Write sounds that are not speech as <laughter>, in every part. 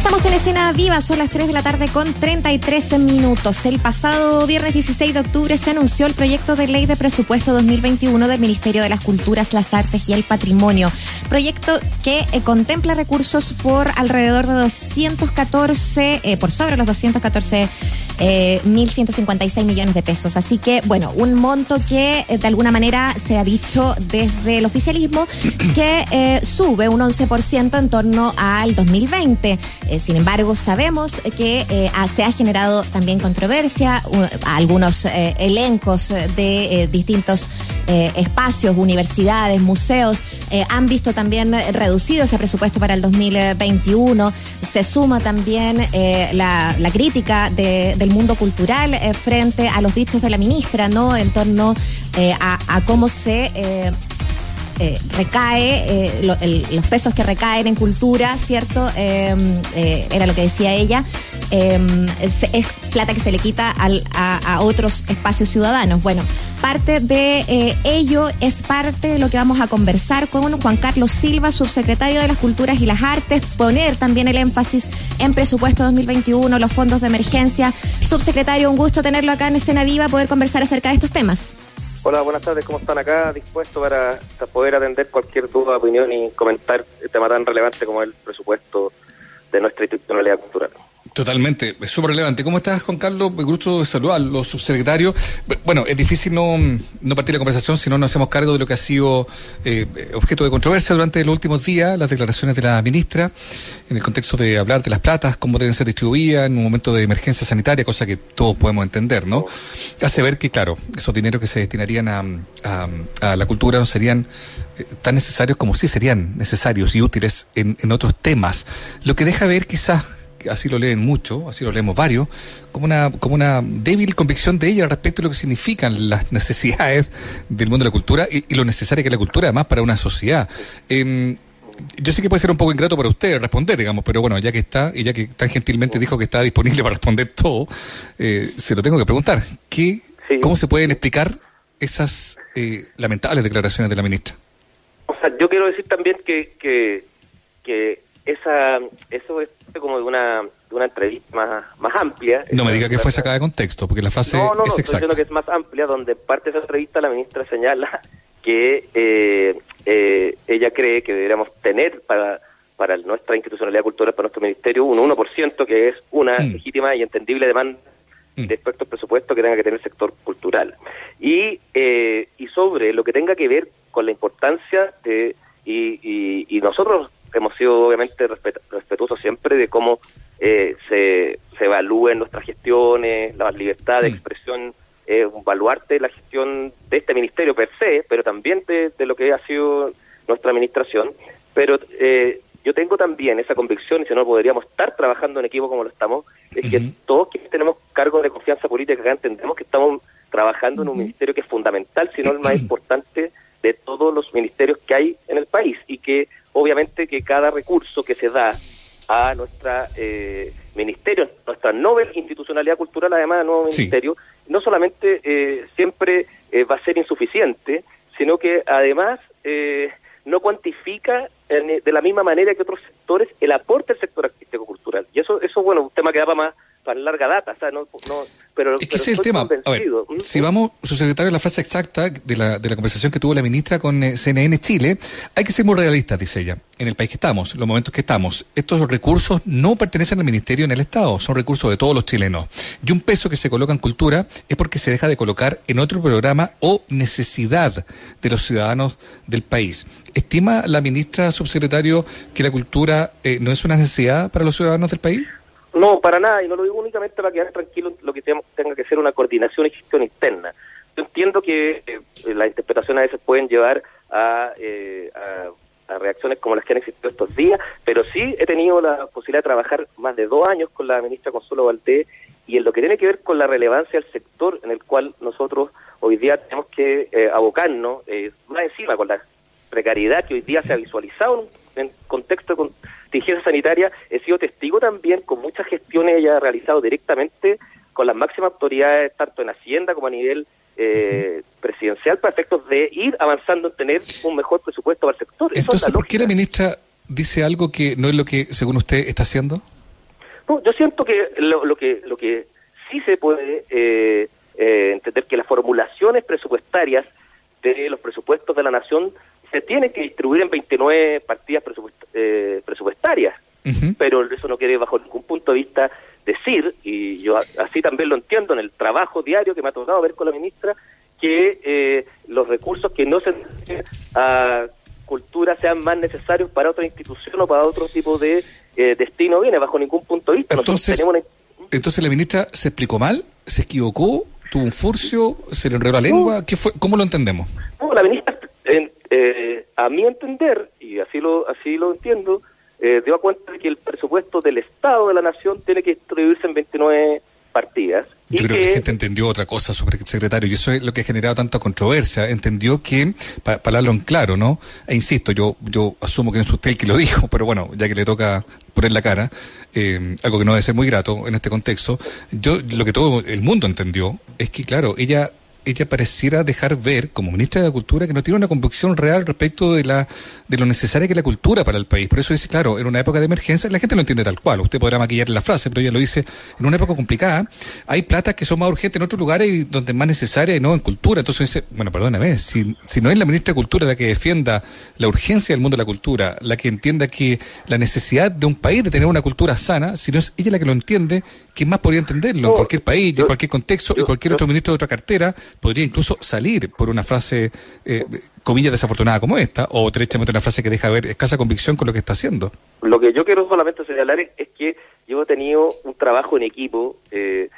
Estamos en escena viva, son las 3 de la tarde con 33 minutos. El pasado viernes 16 de octubre se anunció el proyecto de ley de presupuesto 2021 del Ministerio de las Culturas, las Artes y el Patrimonio. Proyecto que eh, contempla recursos por alrededor de 214, eh, por sobre los 214 eh, 1.156 millones de pesos. Así que, bueno, un monto que eh, de alguna manera se ha dicho desde el oficialismo <clears throat> que eh, sube un 11% en torno al 2020. Eh, sin embargo, sabemos que eh, se ha generado también controversia, algunos eh, elencos de eh, distintos eh, espacios, universidades, museos, eh, han visto también eh, reducido ese presupuesto para el 2021. Se suma también eh, la, la crítica de- del mundo cultural eh, frente a los dichos de la ministra, ¿no? En torno eh, a, cómo se eh, recae, lo- el- los pesos que recaen en cultura, ¿cierto? Era lo que decía ella. Es, es plata que se le quita al- a, a otros espacios ciudadanos. Bueno, parte de eh, ello es parte de lo que vamos a conversar con Juan Carlos Silva, subsecretario de las Culturas y las Artes, poner también el énfasis en presupuesto 2021, los fondos de emergencia. Subsecretario, un gusto tenerlo acá en Escena Viva, poder conversar acerca de estos temas. Hola, buenas tardes, ¿cómo están acá? Dispuesto para, poder atender cualquier duda, opinión y comentar el tema tan relevante como el presupuesto de nuestra institucionalidad cultural. Totalmente, es súper relevante. ¿Cómo estás, Juan Carlos? Me gusto de saludarlo, subsecretario. Bueno, es difícil no, no partir la conversación si no nos hacemos cargo de lo que ha sido eh, objeto de controversia durante los últimos días, las declaraciones de la ministra, en el contexto de hablar de las platas, cómo deben ser distribuidas en un momento de emergencia sanitaria, cosa que todos podemos entender, ¿no? Hace ver que, claro, esos dineros que se destinarían a, a- a la cultura no serían eh, tan necesarios como sí serían necesarios y útiles en, en otros temas. Lo que deja ver quizás así lo leen mucho, así lo leemos varios, como una, como una débil convicción de ella respecto a lo que significan las <laughs> necesidades del mundo de la cultura y, y lo necesaria que es la cultura además para una sociedad. Em, yo sé que puede ser un poco ingrato para usted responder, digamos, pero bueno, ya que está, y ya que tan gentilmente dijo que está disponible para responder todo, eh, se lo tengo que preguntar. ¿Qué, Sí. ¿Cómo se pueden explicar esas eh, lamentables declaraciones de la ministra? O sea, yo quiero decir también que, que, que esa, eso es como de una, de una entrevista más, más amplia. No me diga que fue sacada de contexto, porque la frase No, no, no, es estoy exacta. diciendo que es más amplia, donde parte de esa entrevista la ministra señala que eh, eh, ella cree que deberíamos tener para para nuestra institucionalidad cultural, para nuestro ministerio, un 1%, que es una Mm. legítima y entendible demanda Mm. respecto al presupuesto que tenga que tener el sector cultural. Y, eh, y sobre lo que tenga que ver con la importancia de, y, y, y nosotros sido obviamente respet- respetuosos siempre de cómo eh, se, se evalúen nuestras gestiones, la libertad de Mm. expresión, eh, un baluarte de la gestión de este ministerio per se, pero también de, de lo que ha sido nuestra administración. Pero eh, yo tengo también esa convicción, y si no podríamos estar trabajando en equipo como lo estamos, es que todos quienes tenemos cargos de confianza política acá entendemos que estamos trabajando en un ministerio que es fundamental, si no el más <clears throat> importante de todos los ministerios que hay en el país y que obviamente que cada recurso que se da a nuestra eh, ministerio, nuestra novel institucionalidad cultural, además de nuevo Sí. ministerio, no solamente eh, siempre eh, va a ser insuficiente, sino que además eh, no cuantifica en- de la misma manera que otros sectores el aporte del sector artístico cultural. Y eso, eso bueno, un tema que da para más larga data, o sea, no, no, pero, Es que pero ese es el tema. A ver. ¿Mm? si vamos, subsecretario, a la frase exacta de la, de la conversación que tuvo la ministra con eh, CNN Chile, hay que ser muy realistas, dice ella, en el país que estamos, en los momentos que estamos. Estos recursos no pertenecen al ministerio ni al Estado, son recursos de todos los chilenos. Y un peso que se coloca en cultura es porque se deja de colocar en otro programa o necesidad de los ciudadanos del país. ¿Estima la ministra, subsecretario, que la cultura eh, no es una necesidad para los ciudadanos del país? No, para nada, y no lo digo únicamente para quedar tranquilo lo que tenga que ser una coordinación y gestión interna. Yo entiendo que eh, las interpretaciones a veces pueden llevar a, eh, a, reacciones como las que han existido estos días, pero sí he tenido la posibilidad de trabajar más de dos años con la ministra Consuelo Valdés y en lo que tiene que ver con la relevancia del sector en el cual nosotros hoy día tenemos que eh, abocarnos, eh, más encima con la precariedad que hoy día se ha visualizado en, en contexto de contingencia sanitaria, he sido testigo también con muchas gestiones ella realizado directamente con las máximas autoridades, tanto en Hacienda como a nivel eh, presidencial, para efectos de ir avanzando en tener un mejor presupuesto para el sector. Eso es Entonces, la ¿por qué la ministra dice algo que no es lo que, según usted, está haciendo? yo siento que lo, que lo que sí se puede eh, eh, entender que las formulaciones presupuestarias de los presupuestos de la nación se tienen que distribuir en 29 partidas eh, presupuestarias, pero eso no quiere bajo ningún punto de vista decir, y yo así también lo entiendo en el trabajo diario que me ha tocado ver con la ministra, que los recursos que no se a cultura sean más necesarios para otra institución o para otro tipo de eh, destino viene bajo ningún punto de vista. Entonces, entonces la ministra se explicó mal, se equivocó, tuvo un furcio, se le enredó la lengua, ¿qué fue? ¿cómo lo entendemos? la ministra, eh, a mi entender, y así lo, así lo entiendo, eh, dio cuenta de que el presupuesto del Estado de la Nación tiene que distribuirse en 29 partidas. Yo creo que, la gente entendió otra cosa, secretario, y eso es lo que ha generado tanta controversia. Entendió que, para hablarlo en claro, ¿no? E insisto, yo yo asumo que no es usted el que lo <laughs> dijo, pero bueno, ya que le toca poner la cara, eh, algo que no debe ser muy grato en este contexto, yo lo que todo el mundo entendió es que, claro, ella ella pareciera dejar ver, como ministra de la Cultura, que no tiene una convicción real respecto de la de lo necesaria que es la cultura para el país. Por eso dice, claro, en una época de emergencia, la gente lo entiende tal cual. Usted podrá maquillar la frase, pero ella lo dice, en una época complicada, hay platas que son más urgentes en otros lugares y donde es más necesaria y no en cultura. Entonces dice, bueno, perdóname, si, si no es la ministra de Cultura la que defienda la urgencia del mundo de la cultura, la que entienda que la necesidad de un país de tener una cultura sana, si no es ella la que lo entiende, ¿quién más podría entenderlo? en cualquier país, en cualquier contexto, y cualquier otro ministro de otra cartera podría incluso salir por una frase, eh, comillas, desafortunada como esta, o derechamente una frase que deja ver escasa convicción con lo que está haciendo. Lo que yo quiero solamente señalar es, que yo he tenido un trabajo en equipo eh,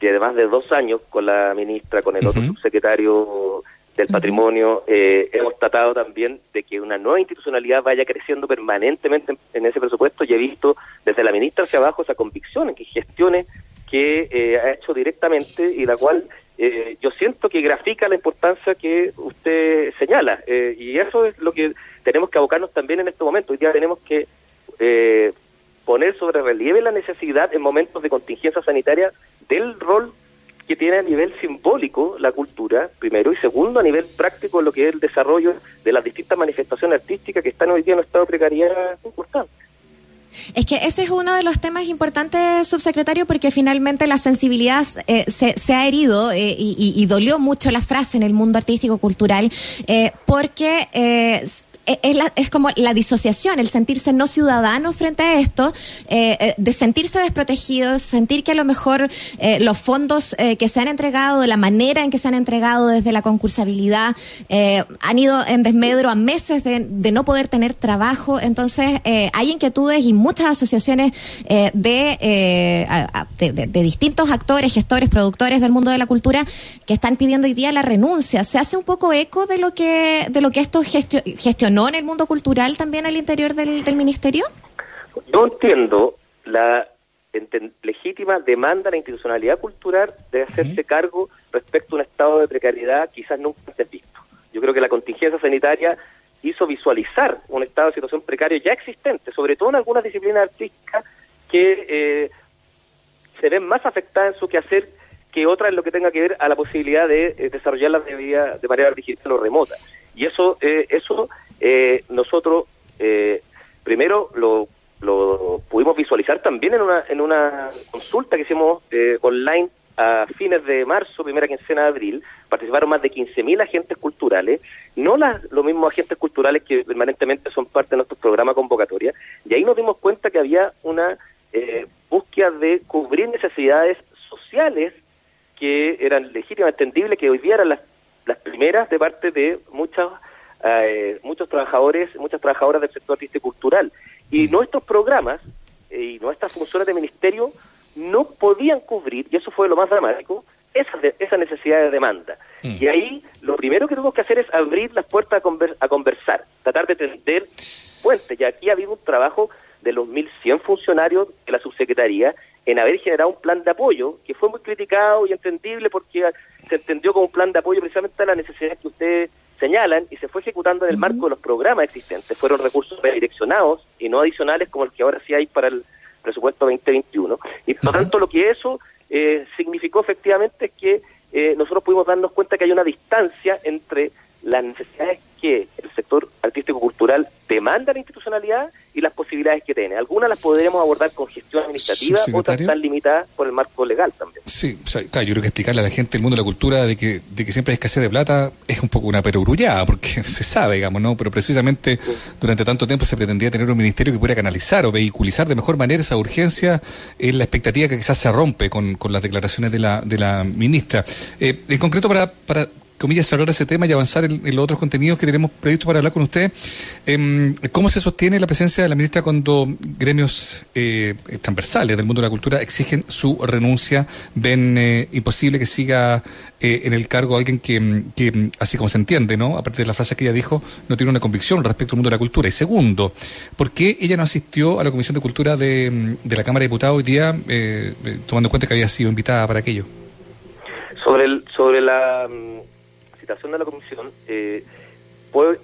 de además de dos años con la ministra, con el otro subsecretario del patrimonio, eh, hemos tratado también de que una nueva institucionalidad vaya creciendo permanentemente en, ese presupuesto y he visto desde la ministra hacia abajo esa convicción en que gestione que eh, ha hecho directamente y la cual eh, yo siento que grafica la importancia que usted señala. Eh, y eso es lo que tenemos que abocarnos también en este momento. Hoy día tenemos que eh, poner sobre relieve la necesidad en momentos de contingencia sanitaria del rol que tiene a nivel simbólico la cultura, primero, y segundo, a nivel práctico, lo que es el desarrollo de las distintas manifestaciones artísticas que están hoy día en un estado de precariedad importante. Es que ese es uno de los temas importantes, subsecretario, porque finalmente la sensibilidad eh, se, ha herido eh, y, dolió mucho la frase en el mundo artístico-cultural, eh, porque eh, es, es, como la disociación, el sentirse no ciudadano frente a esto, eh, eh, de sentirse desprotegido, sentir que a lo mejor los fondos que se han entregado, de la manera en que se han entregado desde la concursabilidad, han ido en desmedro a meses de, no poder tener trabajo. Entonces, hay inquietudes y muchas asociaciones de, de, distintos actores, gestores, productores del mundo de la cultura que están pidiendo hoy día la renuncia. ¿Se hace un poco eco de lo que, de lo que esto gestionó? En el mundo cultural también al interior del, ministerio? Yo entiendo la legítima demanda de la institucionalidad cultural de hacerse cargo respecto a un estado de precariedad quizás nunca antes visto. Yo creo que la contingencia sanitaria hizo visualizar un estado de situación precario ya existente, sobre todo en algunas disciplinas artísticas que eh, se ven más afectadas en su quehacer que otras en lo que tenga que ver a la posibilidad de eh, desarrollarlas de, de manera digital o remota. Y eso, eh, eso eh, nosotros eh, primero lo, lo pudimos visualizar también en una, en una consulta que hicimos eh, online a fines de marzo, primera quincena de abril, participaron más de 15.000 agentes culturales, no las, los mismos agentes culturales que permanentemente son parte de nuestro programa convocatoria, y ahí nos dimos cuenta que había una eh, búsqueda de cubrir necesidades sociales que eran legítimamente entendibles, que hoy día eran las, las primeras de parte de muchas eh, muchos trabajadores, muchas trabajadoras del sector artístico y cultural. Y nuestros programas eh, y nuestras funciones de ministerio no podían cubrir, y eso fue lo más dramático, esa, esa necesidad de demanda. Mm. Y ahí lo primero que tuvimos que hacer es abrir las puertas a, conversar, tratar de tender puentes. Y aquí ha habido un trabajo de los 1.100 funcionarios de la subsecretaría en haber generado un plan de apoyo que fue muy criticado y entendible porque se entendió como un plan de apoyo precisamente a la necesidad que ustedes señalan y se fue ejecutando en el marco de los programas existentes. Fueron recursos redireccionados y no adicionales como el que ahora sí hay para el presupuesto 2021. Y por lo tanto, lo que eso eh, significó efectivamente es que eh, nosotros pudimos darnos cuenta que hay una distancia entre las necesidades que el sector artístico-cultural demanda la institucionalidad posibilidades que tiene. Algunas las podremos abordar con gestión administrativa, otras están limitadas por el marco legal también. Sí, o sea, claro, yo creo que explicarle a la gente del mundo de la cultura de que, de que siempre hay escasez de plata es un poco una perogrullada, porque <laughs> se sabe, digamos, ¿no? Pero precisamente durante tanto tiempo se pretendía tener un ministerio que pudiera canalizar o vehiculizar de mejor manera esa urgencia, en la expectativa que quizás se rompe con, con las declaraciones de la, de la ministra. Eh, en concreto, para, para comillas, hablar de ese tema y avanzar en, los otros contenidos que tenemos previsto para hablar con usted. Em, ¿Cómo se sostiene la presencia de la ministra cuando gremios eh, transversales del mundo de la cultura exigen su renuncia? ¿Ven eh, imposible que siga eh, en el cargo alguien que, así como se entiende, ¿no? a partir de la frase que ella dijo, no tiene una convicción respecto al mundo de la cultura? Y segundo, ¿por qué ella no asistió a la Comisión de Cultura de, la Cámara de Diputados hoy día, tomando en cuenta que había sido invitada para aquello? Sobre, sobre la de la comisión, eh, puede,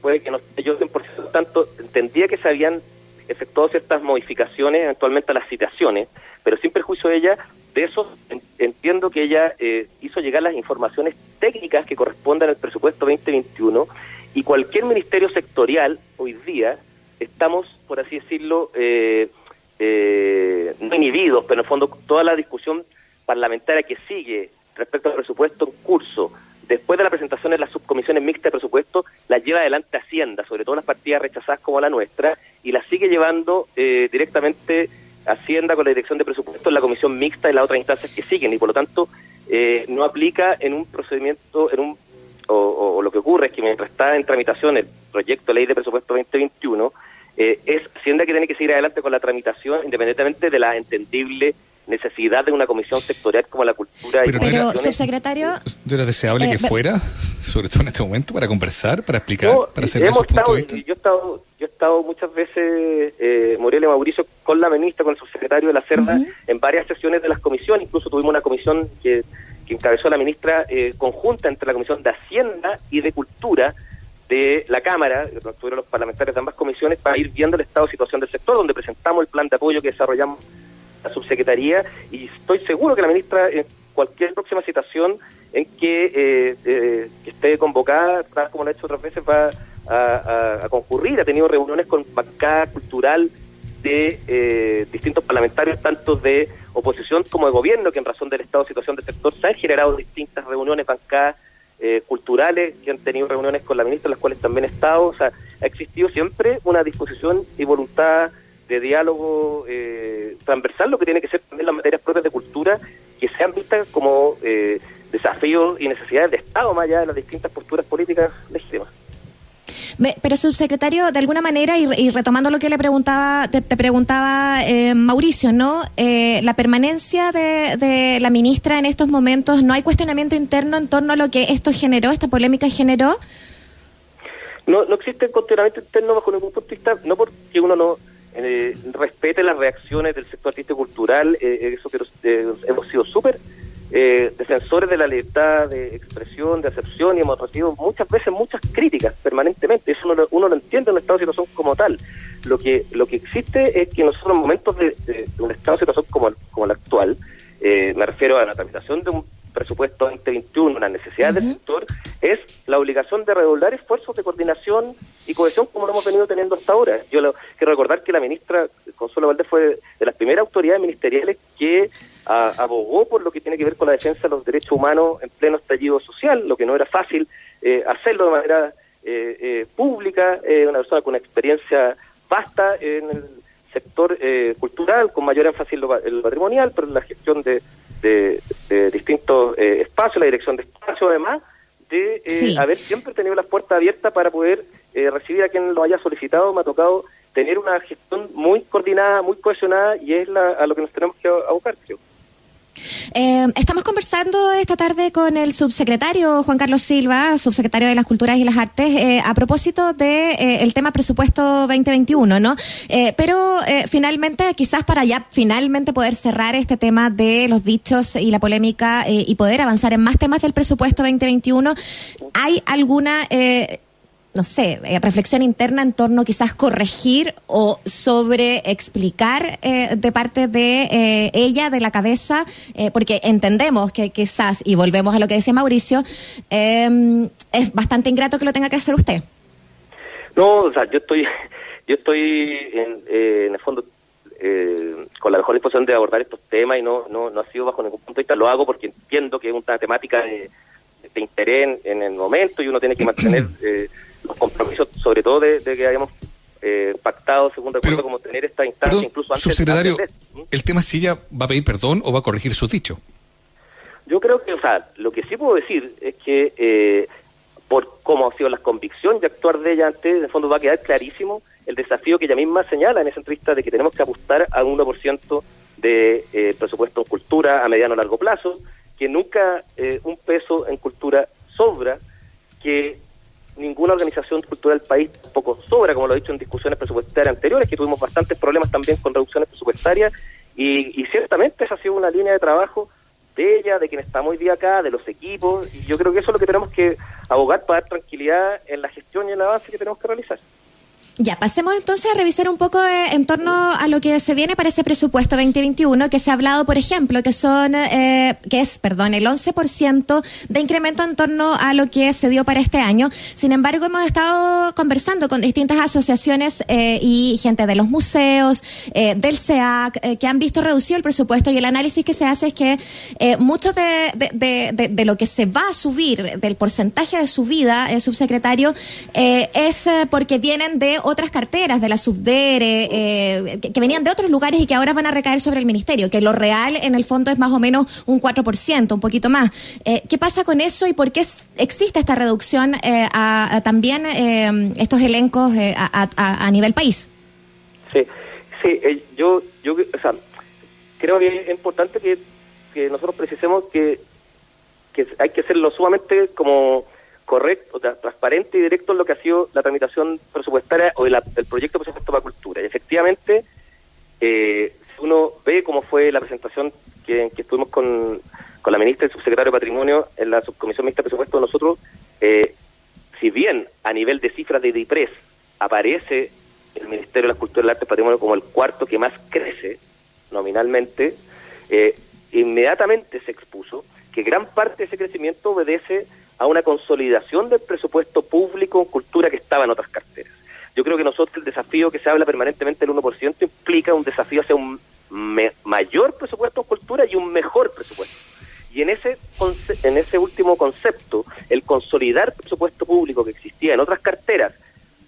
puede que no yo por tanto, entendía que se habían efectuado ciertas modificaciones eventualmente a las citaciones, pero sin perjuicio de ella, de eso entiendo que ella eh, hizo llegar las informaciones técnicas que correspondan al presupuesto 2021 y cualquier ministerio sectorial hoy día estamos, por así decirlo, eh, eh, no inhibidos, pero en el fondo toda la discusión parlamentaria que sigue respecto al presupuesto en curso, después de la presentación en las subcomisiones mixtas de presupuesto, la lleva adelante Hacienda, sobre todo las partidas rechazadas como la nuestra, y la sigue llevando eh, directamente Hacienda con la dirección de presupuesto en la comisión mixta y las otras instancias que siguen, y por lo tanto eh, no aplica en un procedimiento, en un o, lo que ocurre es que mientras está en tramitación el proyecto de ley de presupuesto 2021, eh, es Hacienda que tiene que seguir adelante con la tramitación independientemente de la entendible necesidad de una comisión sectorial como la cultura pero, y pero subsecretario ¿no era deseable que eh, fuera sobre todo en este momento para conversar para explicar para hacer hemos estado, yo he estado yo he estado muchas veces eh, y Mauricio con la ministra con el subsecretario de la Cerda en varias sesiones de las comisiones. Incluso tuvimos una comisión que, que encabezó la ministra eh, conjunta entre la comisión de Hacienda y de Cultura de la Cámara, donde estuvieron los parlamentarios de ambas comisiones, para ir viendo el estado de situación del sector, donde presentamos el plan de apoyo que desarrollamos la subsecretaría y estoy seguro que la ministra en cualquier próxima citación en que, eh, eh, esté convocada, como lo ha hecho otras veces, va a, concurrir. Ha tenido reuniones con bancada cultural de eh, distintos parlamentarios, tanto de oposición como de gobierno, que en razón del estado situación del sector se han generado distintas reuniones bancadas culturales, que han tenido reuniones con la ministra, las cuales también he estado. O sea, ha existido siempre una disposición y voluntad de diálogo eh, transversal, lo que tiene que ser también las materias propias de cultura, que sean vistas como eh, desafíos y necesidades de Estado, más allá de las distintas posturas políticas legítimas. Pero subsecretario, de alguna manera, y, retomando lo que le preguntaba, te, preguntaba eh, Mauricio, ¿no? Eh, la permanencia de, de, la ministra en estos momentos, ¿no hay cuestionamiento interno en torno a lo que esto generó, esta polémica generó? No, no existe cuestionamiento interno bajo ningún punto de vista, no porque uno no eh, respete las reacciones del sector artístico cultural, eh, eso que eh, hemos sido súper eh, defensores de la libertad de expresión, de acepción y hemos recibido muchas veces muchas críticas permanentemente, eso uno, uno lo entiende en un estado de situación como tal. Lo que lo que existe es que nosotros en momentos de, un estado de situación como, como el actual, me refiero a la tramitación de un presupuesto 2021, una necesidad del sector, es la obligación de redoblar esfuerzos de coordinación y cohesión como lo hemos venido teniendo hasta ahora. Yo lo, quiero recordar que la ministra Consuelo Valdés fue de las primeras autoridades ministeriales que abogó por lo que tiene que ver con la defensa de los derechos humanos en pleno estallido social, lo que no era fácil eh, hacerlo de manera eh, eh, pública, una persona con experiencia vasta en el sector cultural, con mayor énfasis en lo, patrimonial, pero en la gestión de, distintos espacios, la dirección de espacios, además, de haber siempre tenido las puertas abiertas para poder eh, recibir a quien lo haya solicitado, me ha tocado tener una gestión muy coordinada, muy cohesionada y es a lo que nos tenemos que abocar, creo. Eh, estamos conversando esta tarde con el subsecretario Juan Carlos Silva, subsecretario de las Culturas y las Artes, eh, a propósito de eh, el tema presupuesto 2021, ¿no? pero finalmente, quizás para ya finalmente poder cerrar este tema de los dichos y la polémica y poder avanzar en más temas del presupuesto 2021, ¿hay alguna no sé, eh, reflexión interna en torno quizás corregir o sobre explicar eh, de parte de eh, ella, de la cabeza, porque entendemos que quizás, y volvemos a lo que decía Mauricio, es bastante ingrato que lo tenga que hacer usted. No, o sea, yo estoy yo estoy en, eh, en el fondo eh, con la mejor disposición de abordar estos temas y no, no, no ha sido bajo ningún punto de vista, lo hago porque entiendo que es una temática de, de interés en, el momento y uno tiene que mantener <clears throat> eh, los compromisos, sobre todo de, que hayamos eh, pactado, según recuerdo, como tener esta instancia incluso antes, subsecretario, ¿el tema es si ella va a pedir perdón o va a corregir su dicho? Yo creo que, o sea, lo que sí puedo decir es que eh, por cómo ha sido la convicción de actuar de ella antes, en el fondo va a quedar clarísimo el desafío que ella misma señala en esa entrevista de que tenemos que ajustar a un 1% de eh, presupuesto en cultura a mediano o largo plazo, que nunca eh, un peso en cultura organización cultural del país tampoco sobra, como lo he dicho en discusiones presupuestarias anteriores, que tuvimos bastantes problemas también con reducciones presupuestarias, y, y ciertamente esa ha sido una línea de trabajo de ella, de quien está muy día acá, de los equipos, y yo creo que eso es lo que tenemos que abogar para dar tranquilidad en la gestión y en el avance que tenemos que realizar. Ya, pasemos entonces a revisar un poco en torno a lo que se viene para ese presupuesto 2021, que se ha hablado, por ejemplo, que son, eh, que es, perdón, el 11% de incremento en torno a lo que se dio para este año. Sin embargo, hemos estado conversando con distintas asociaciones eh, y gente de los museos, eh, del SEAC, eh, que han visto reducido el presupuesto y el análisis que se hace es que eh, mucho de, de, de, lo que se va a subir, del porcentaje de subida, eh, subsecretario, es porque vienen de otras carteras de la Subdere, eh, que, venían de otros lugares y que ahora van a recaer sobre el ministerio, que lo real en el fondo es más o menos un 4%, un poquito más. Eh, ¿Qué pasa con eso y por qué existe esta reducción eh, a, también eh, estos elencos eh, a, a, nivel país? Sí, sí, eh, yo, yo o sea, creo que es importante que, que nosotros precisemos que, que hay que hacerlo sumamente como correcto, transparente y directo en lo que ha sido la tramitación presupuestaria o el, el proyecto de presupuesto para cultura. Y efectivamente, eh, si uno ve cómo fue la presentación que, estuvimos con, con, la ministra y el subsecretario de Patrimonio en la subcomisión mixta de presupuesto, nosotros, eh, si bien a nivel de cifras de DIPRES aparece el Ministerio de la Cultura, el Arte y el Patrimonio como el cuarto que más crece nominalmente, eh, inmediatamente se expuso que gran parte de ese crecimiento obedece a una consolidación del presupuesto público en cultura que estaba en otras carteras. Yo creo que nosotros el desafío que se habla permanentemente del 1% implica un desafío hacia un mayor presupuesto en cultura y un mejor presupuesto. Y en ese en ese último concepto, el consolidar presupuesto público que existía en otras carteras,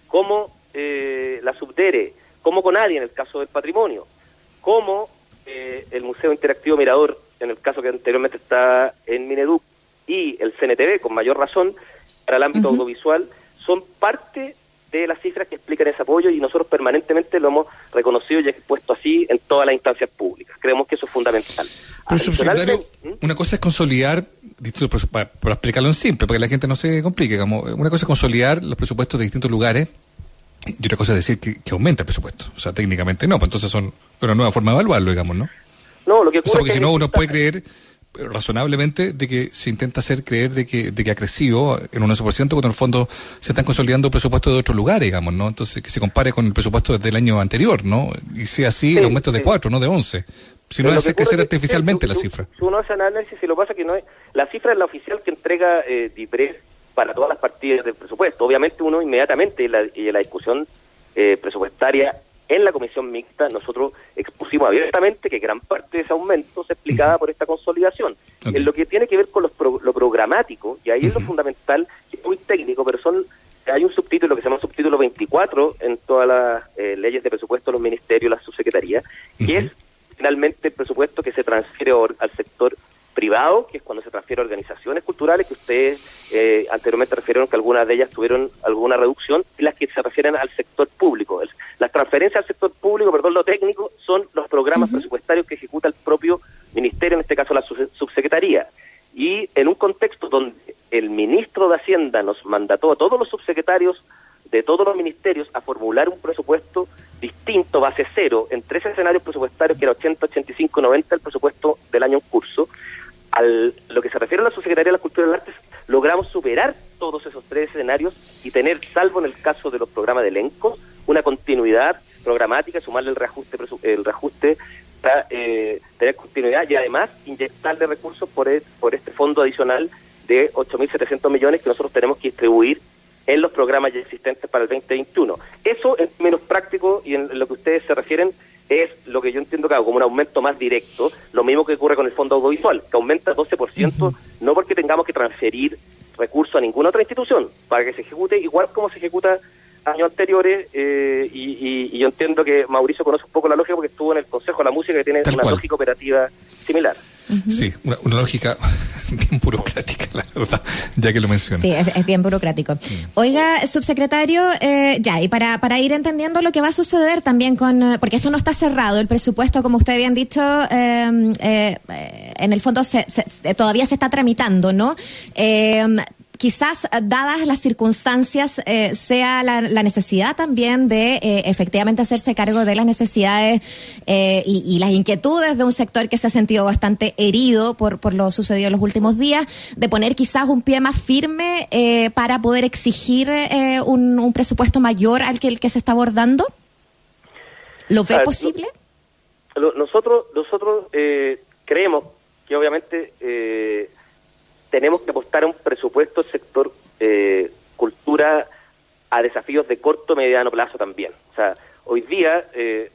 como eh, la Subdere, como Conadi en el caso del patrimonio, como eh, el Museo Interactivo Mirador, en el caso que anteriormente está en Mineduc, y el CNTV, con mayor razón, para el ámbito uh -huh. audiovisual, son parte de las cifras que explican ese apoyo y nosotros permanentemente lo hemos reconocido y expuesto así en todas las instancias públicas. Creemos que eso es fundamental. Pero, subsecretario, ¿Mm? una cosa es consolidar, distintos, para, para, explicarlo en simple, para que la gente no se complique, como una cosa es consolidar los presupuestos de distintos lugares y otra cosa es decir que, que aumenta el presupuesto. O sea, técnicamente no, pues entonces son una nueva forma de evaluarlo, digamos, ¿no? No, lo que ocurre o sea, porque es si no uno puede creer razonablemente de que se intenta hacer creer de que, de que ha crecido en un 11% cuando en el fondo se están consolidando presupuestos de otros lugares, digamos, ¿no? Entonces que se compare con el presupuesto del año anterior, ¿no? Y sea así, sí, el aumento sí. de 4, no de 11. Si no hace crecer artificialmente la cifra. Si uno hace análisis, y lo pasa que no es... La cifra es la oficial que entrega eh, DIPRES para todas las partidas del presupuesto. Obviamente uno inmediatamente, y la, y la discusión eh, presupuestaria en la comisión mixta nosotros expusimos abiertamente que gran parte de ese aumento se explicaba uh -huh. por esta consolidación. Okay. En lo que tiene que ver con los pro, lo programático, y ahí uh -huh. es lo fundamental, que es muy técnico, pero son hay un subtítulo que se llama subtítulo 24 en todas las eh, leyes de presupuesto los ministerios, las subsecretarías, que uh -huh. es finalmente el presupuesto que se transfiere al sector privado, que es cuando se transfiere a organizaciones culturales, que ustedes eh, anteriormente refirieron que algunas de ellas tuvieron alguna reducción, y las que se refieren al sector público. El, las transferencias al sector público, perdón, lo técnico, son los programas uh -huh. presupuestarios que ejecuta el propio ministerio, en este caso la subsecretaría. Y en un contexto donde el ministro de Hacienda nos mandató a todos los subsecretarios de todos los ministerios a formular un presupuesto distinto, base cero, en tres escenarios presupuestarios, que era 80, 85, 90, el presupuesto del año en curso, al lo que se refiere a la Subsecretaría de la Cultura y las Artes, logramos superar todos esos tres escenarios y tener, salvo en el caso de los programas de elenco, una continuidad programática, sumarle el reajuste, el reajuste para eh, tener continuidad y además inyectarle recursos por, el, por este fondo adicional de 8.700 millones que nosotros tenemos que distribuir en los programas ya existentes para el 2021. Eso es menos práctico y en lo que ustedes se refieren es lo que yo entiendo que hago como un aumento más directo, lo mismo que ocurre con el fondo audiovisual, que aumenta 12%, no porque tengamos que transferir recursos a ninguna otra institución, para que se ejecute igual como se ejecuta años anteriores, eh, y, yo entiendo que Mauricio conoce un poco la lógica porque estuvo en el Consejo de la Música que tiene una lógica operativa similar. Sí, una, lógica <laughs> bien burocrática, la verdad, ya que lo mencioné. Sí, es, bien burocrático. Oiga, subsecretario, eh, ya, y para, para ir entendiendo lo que va a suceder también con, eh, porque esto no está cerrado, el presupuesto, como usted habían dicho, em, eh, en el fondo se, todavía se está tramitando, ¿no? Quizás eh, dadas las circunstancias eh, sea la, necesidad también de eh, efectivamente hacerse cargo de las necesidades y, las inquietudes de un sector que se ha sentido bastante herido por, por lo sucedido en los últimos días, de poner quizás un pie más firme para poder exigir un, presupuesto mayor al que el que se está abordando. ¿Lo ve posible? nosotros nosotros creemos que obviamente tenemos que apostar a un presupuesto sector eh, cultura a desafíos de corto mediano plazo también. O sea, hoy día eh,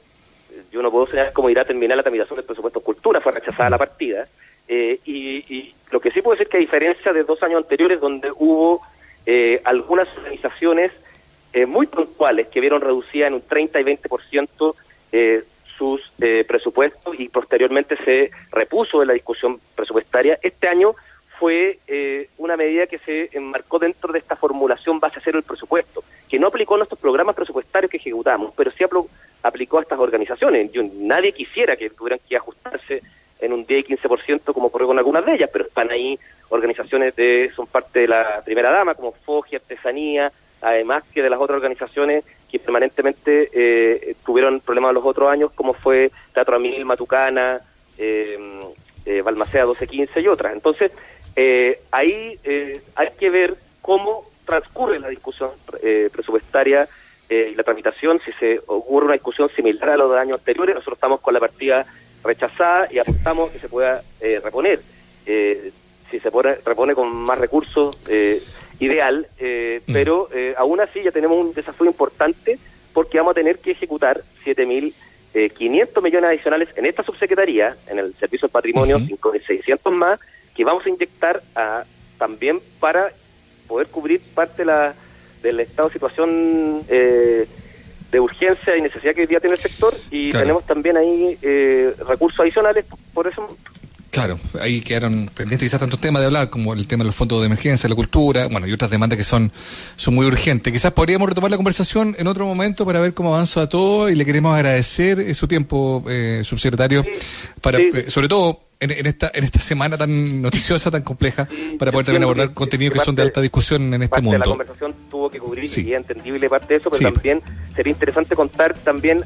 yo no puedo saber cómo irá a terminar la tramitación del presupuesto cultura, fue rechazada la partida, eh, y, lo que sí puedo decir que a diferencia de dos años anteriores donde hubo algunas organizaciones muy puntuales que vieron reducida en un 30 y 20% sus presupuestos y posteriormente se repuso en la discusión presupuestaria, este año fue eh, una medida que se enmarcó dentro de esta formulación base a cero el presupuesto, que no aplicó a nuestros programas presupuestarios que ejecutamos, pero sí aplicó a estas organizaciones. Yo, nadie quisiera que tuvieran que ajustarse en un 10 y 15% como ocurrió con algunas de ellas, pero están ahí organizaciones de son parte de la primera dama, como Fogia, Artesanía, además que de las otras organizaciones que permanentemente eh, tuvieron problemas los otros años, como fue Teatro Amil, Matucana, eh, eh, Balmacea 1215 y otras. Entonces, eh, ahí eh, hay que ver cómo transcurre la discusión eh, presupuestaria y la tramitación, si se ocurre una discusión similar a los de años anteriores, nosotros estamos con la partida rechazada y apostamos que se pueda reponer. si se pone, repone con más recursos, ideal, mm. pero aún así ya tenemos un desafío importante porque vamos a tener que ejecutar 7.500 millones adicionales en esta subsecretaría, en el Servicio del Patrimonio, uh 600 más, que vamos a inyectar a, también para poder cubrir parte de la, del estado de situación eh, de urgencia y necesidad que hoy día tiene el sector y tenemos también ahí eh, recursos adicionales por eso Claro, ahí quedaron pendientes quizás tantos temas de hablar, como el tema de los fondos de emergencia, la cultura, bueno, y otras demandas que son, son muy urgentes. Quizás podríamos retomar la conversación en otro momento para ver cómo avanza todo y le queremos agradecer eh, su tiempo, eh, subsecretario, para, sobre todo en, esta, en esta semana tan noticiosa, tan compleja, para poder también abordar contenidos que, son de alta discusión en este mundo. la conversación tuvo que cubrir y es entendible parte de eso, pero también sería interesante contar también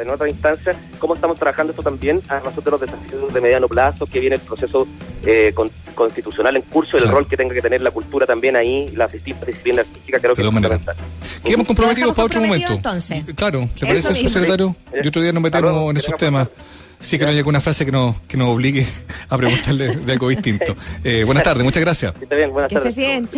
en otra instancia cómo estamos trabajando esto también a nosotros los desafíos de mediano plazo, que viene el proceso eh, constitucional en curso, el rol que tenga que tener la cultura también ahí, la disciplina artística, creo que es fundamental. Quedamos comprometidos para otro momento. Entonces. Claro, ¿le parece, subsecretario? Y otro día nos metemos en esos temas. Sí, que no haya alguna frase que nos, que nos obligue a preguntarle de algo distinto. <laughs> Eh, buenas tardes, muchas gracias. Que esté bien, buenas tardes.